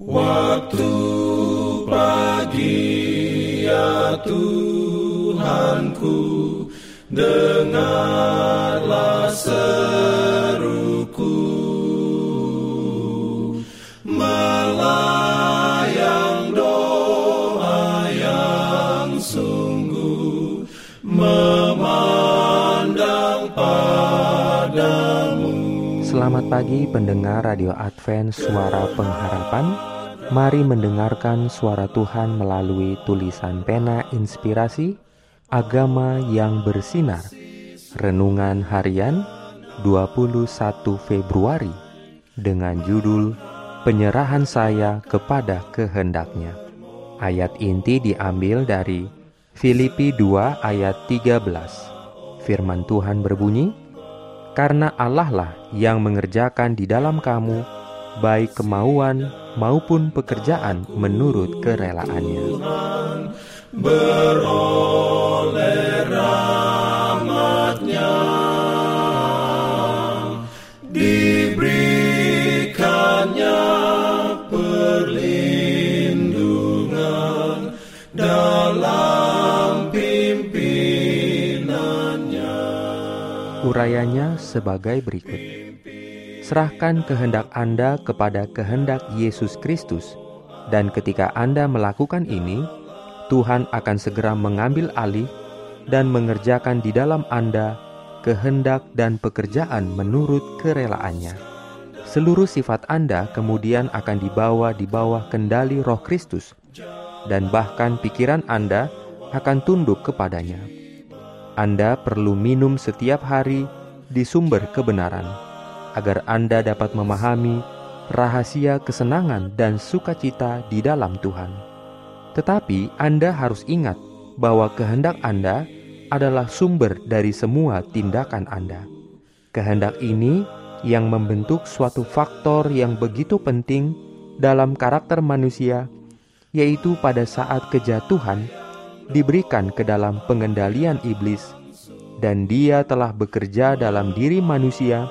Waktu pagi ya Tuhanku Dengarlah seruku. Melayang doa yang sungguh Memandang padamu Selamat pagi pendengar Radio Advent Suara Pengharapan. Mari mendengarkan suara Tuhan melalui tulisan pena inspirasi Agama yang bersinar. Renungan harian 21 Februari Dengan judul Penyerahan saya kepada kehendaknya Ayat inti diambil dari Filipi 2 ayat 13 Firman Tuhan berbunyi Karena Allah lah yang mengerjakan di dalam kamu baik kemauan maupun pekerjaan menurut kerelaannya. Beroleh Urayanya sebagai berikut serahkan kehendak Anda kepada kehendak Yesus Kristus, dan ketika Anda melakukan ini, Tuhan akan segera mengambil alih dan mengerjakan di dalam Anda kehendak dan pekerjaan menurut kerelaannya. Seluruh sifat Anda kemudian akan dibawa di bawah kendali Roh Kristus, dan bahkan pikiran Anda akan tunduk kepadanya. Anda perlu minum setiap hari di sumber kebenaran agar Anda dapat memahami rahasia kesenangan dan sukacita di dalam Tuhan. Tetapi Anda harus ingat bahwa kehendak Anda adalah sumber dari semua tindakan Anda. Kehendak ini yang membentuk suatu faktor yang begitu penting dalam karakter manusia, yaitu pada saat kejatuhan diberikan ke dalam pengendalian iblis, dan dia telah bekerja dalam diri manusia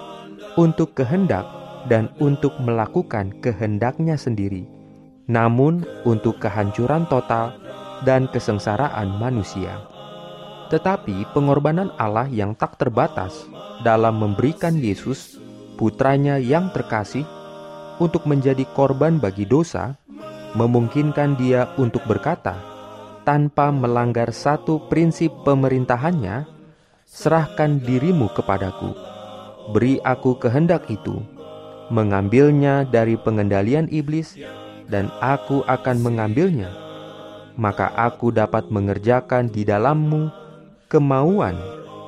untuk kehendak dan untuk melakukan kehendaknya sendiri, namun untuk kehancuran total dan kesengsaraan manusia. Tetapi pengorbanan Allah yang tak terbatas dalam memberikan Yesus, putranya yang terkasih, untuk menjadi korban bagi dosa, memungkinkan dia untuk berkata, tanpa melanggar satu prinsip pemerintahannya, serahkan dirimu kepadaku beri aku kehendak itu, mengambilnya dari pengendalian iblis, dan aku akan mengambilnya. Maka aku dapat mengerjakan di dalammu kemauan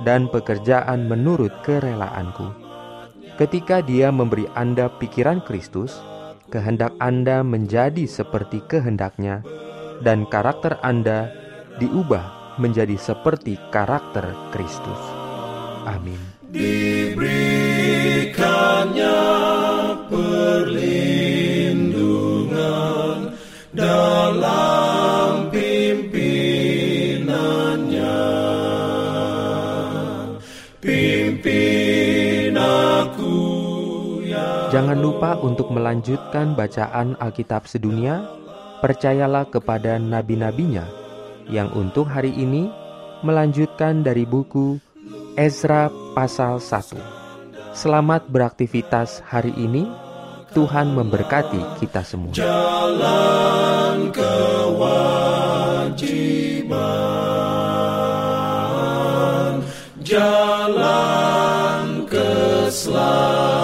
dan pekerjaan menurut kerelaanku. Ketika dia memberi Anda pikiran Kristus, kehendak Anda menjadi seperti kehendaknya, dan karakter Anda diubah menjadi seperti karakter Kristus. Amin diberikannya perlindungan dalam pimpinannya. Pimpin aku ya Jangan lupa untuk melanjutkan bacaan Alkitab sedunia. Percayalah kepada nabi-nabinya yang untuk hari ini melanjutkan dari buku Ezra pasal 1 Selamat beraktivitas hari ini. Tuhan memberkati kita semua. Jalan kewajiban Jalan keselamatan